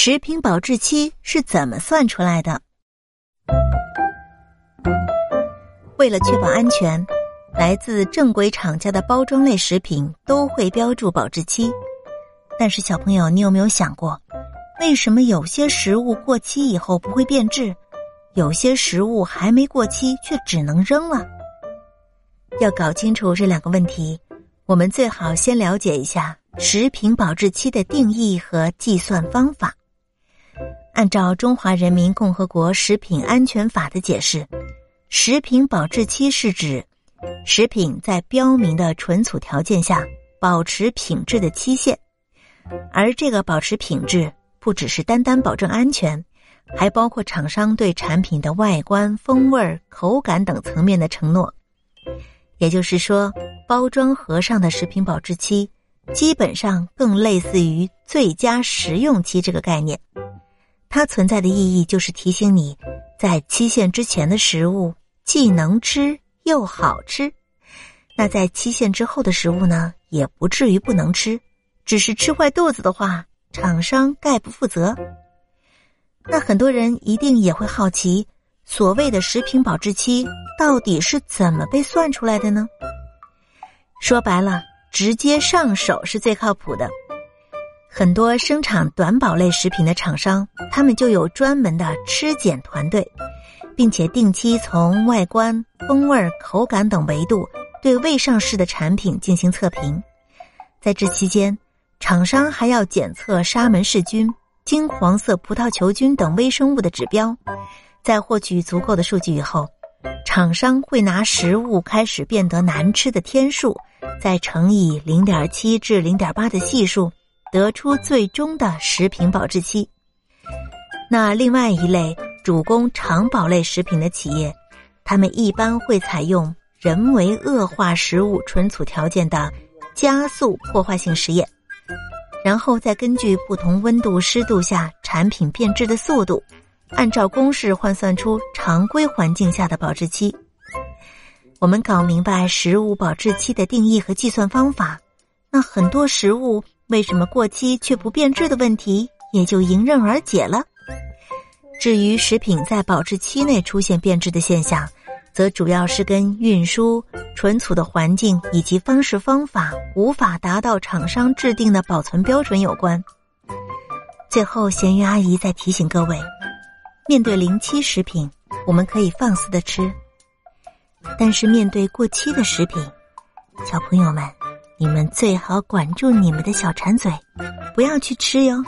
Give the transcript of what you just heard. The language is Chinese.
食品保质期是怎么算出来的？为了确保安全，来自正规厂家的包装类食品都会标注保质期。但是，小朋友，你有没有想过，为什么有些食物过期以后不会变质，有些食物还没过期却只能扔了？要搞清楚这两个问题，我们最好先了解一下食品保质期的定义和计算方法。按照《中华人民共和国食品安全法》的解释，食品保质期是指食品在标明的存储条件下保持品质的期限，而这个保持品质不只是单单保证安全，还包括厂商对产品的外观、风味、口感等层面的承诺。也就是说，包装盒上的食品保质期基本上更类似于最佳食用期这个概念。它存在的意义就是提醒你，在期限之前的食物既能吃又好吃，那在期限之后的食物呢，也不至于不能吃，只是吃坏肚子的话，厂商概不负责。那很多人一定也会好奇，所谓的食品保质期到底是怎么被算出来的呢？说白了，直接上手是最靠谱的。很多生产短保类食品的厂商，他们就有专门的吃检团队，并且定期从外观、风味、口感等维度对未上市的产品进行测评。在这期间，厂商还要检测沙门氏菌、金黄色葡萄球菌等微生物的指标。在获取足够的数据以后，厂商会拿食物开始变得难吃的天数，再乘以零点七至零点八的系数。得出最终的食品保质期。那另外一类主攻长保类食品的企业，他们一般会采用人为恶化食物存储条件的加速破坏性实验，然后再根据不同温度、湿度下产品变质的速度，按照公式换算出常规环境下的保质期。我们搞明白食物保质期的定义和计算方法，那很多食物。为什么过期却不变质的问题也就迎刃而解了。至于食品在保质期内出现变质的现象，则主要是跟运输、存储的环境以及方式方法无法达到厂商制定的保存标准有关。最后，咸鱼阿姨再提醒各位：面对临期食品，我们可以放肆的吃；但是面对过期的食品，小朋友们。你们最好管住你们的小馋嘴，不要去吃哟。